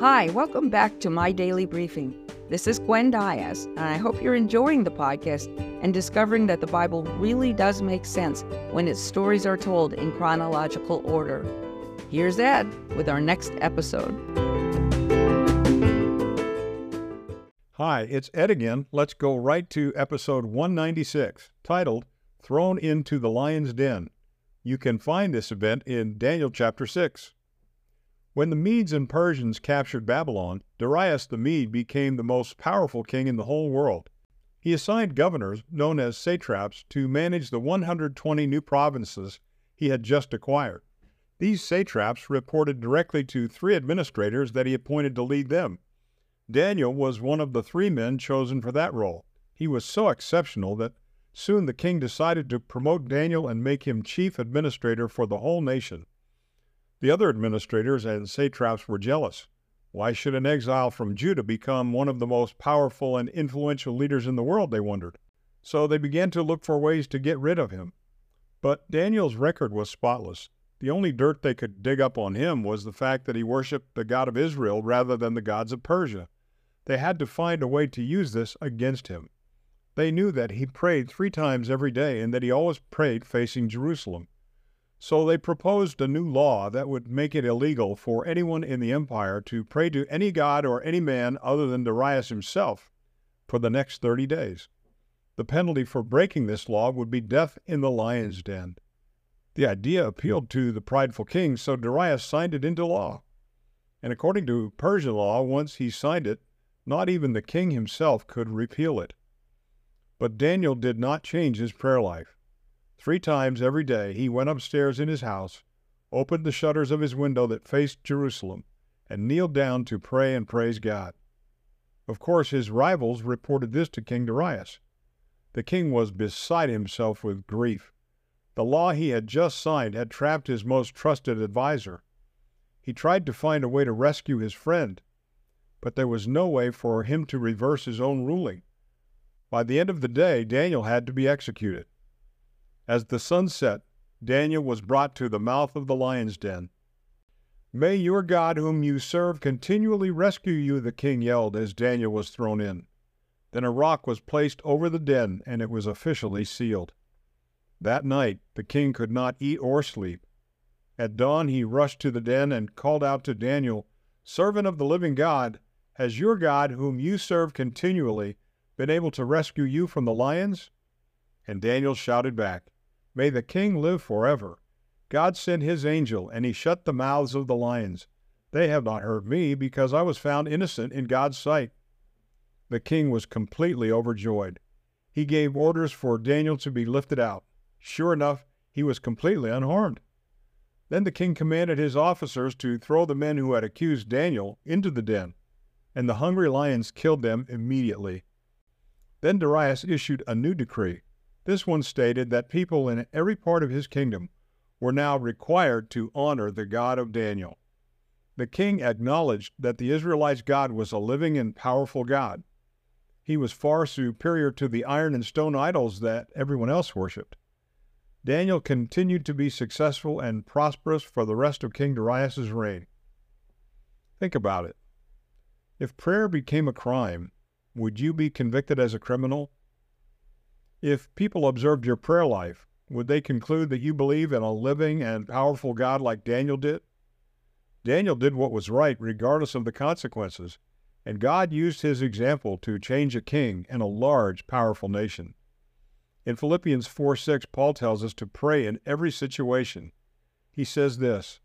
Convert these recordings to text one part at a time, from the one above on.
Hi, welcome back to my daily briefing. This is Gwen Diaz, and I hope you're enjoying the podcast and discovering that the Bible really does make sense when its stories are told in chronological order. Here's Ed with our next episode. Hi, it's Ed again. Let's go right to episode 196, titled Thrown into the Lion's Den. You can find this event in Daniel chapter 6. When the Medes and Persians captured Babylon, Darius the Mede became the most powerful king in the whole world. He assigned governors, known as satraps, to manage the 120 new provinces he had just acquired. These satraps reported directly to three administrators that he appointed to lead them. Daniel was one of the three men chosen for that role. He was so exceptional that Soon the king decided to promote Daniel and make him chief administrator for the whole nation. The other administrators and satraps were jealous. Why should an exile from Judah become one of the most powerful and influential leaders in the world, they wondered. So they began to look for ways to get rid of him. But Daniel's record was spotless. The only dirt they could dig up on him was the fact that he worshiped the God of Israel rather than the gods of Persia. They had to find a way to use this against him. They knew that he prayed three times every day and that he always prayed facing Jerusalem. So they proposed a new law that would make it illegal for anyone in the empire to pray to any god or any man other than Darius himself for the next 30 days. The penalty for breaking this law would be death in the lion's den. The idea appealed to the prideful king, so Darius signed it into law. And according to Persian law, once he signed it, not even the king himself could repeal it. But Daniel did not change his prayer life. Three times every day he went upstairs in his house, opened the shutters of his window that faced Jerusalem, and kneeled down to pray and praise God. Of course, his rivals reported this to King Darius. The king was beside himself with grief. The law he had just signed had trapped his most trusted adviser. He tried to find a way to rescue his friend, but there was no way for him to reverse his own ruling. By the end of the day, Daniel had to be executed. As the sun set, Daniel was brought to the mouth of the lion's den. May your God, whom you serve, continually rescue you, the king yelled as Daniel was thrown in. Then a rock was placed over the den, and it was officially sealed. That night, the king could not eat or sleep. At dawn, he rushed to the den and called out to Daniel, Servant of the living God, has your God, whom you serve continually, been able to rescue you from the lions? And Daniel shouted back, May the king live forever. God sent his angel, and he shut the mouths of the lions. They have not hurt me, because I was found innocent in God's sight. The king was completely overjoyed. He gave orders for Daniel to be lifted out. Sure enough, he was completely unharmed. Then the king commanded his officers to throw the men who had accused Daniel into the den, and the hungry lions killed them immediately. Then Darius issued a new decree. This one stated that people in every part of his kingdom were now required to honor the God of Daniel. The king acknowledged that the Israelites' God was a living and powerful God. He was far superior to the iron and stone idols that everyone else worshipped. Daniel continued to be successful and prosperous for the rest of King Darius's reign. Think about it. If prayer became a crime, would you be convicted as a criminal? If people observed your prayer life, would they conclude that you believe in a living and powerful God like Daniel did? Daniel did what was right regardless of the consequences, and God used his example to change a king and a large, powerful nation. In Philippians 4 6, Paul tells us to pray in every situation. He says this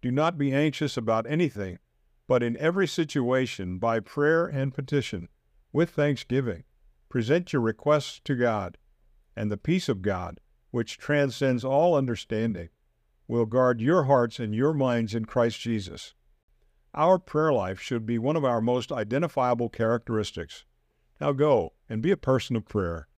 Do not be anxious about anything, but in every situation, by prayer and petition, with thanksgiving, present your requests to God, and the peace of God, which transcends all understanding, will guard your hearts and your minds in Christ Jesus. Our prayer life should be one of our most identifiable characteristics. Now go and be a person of prayer.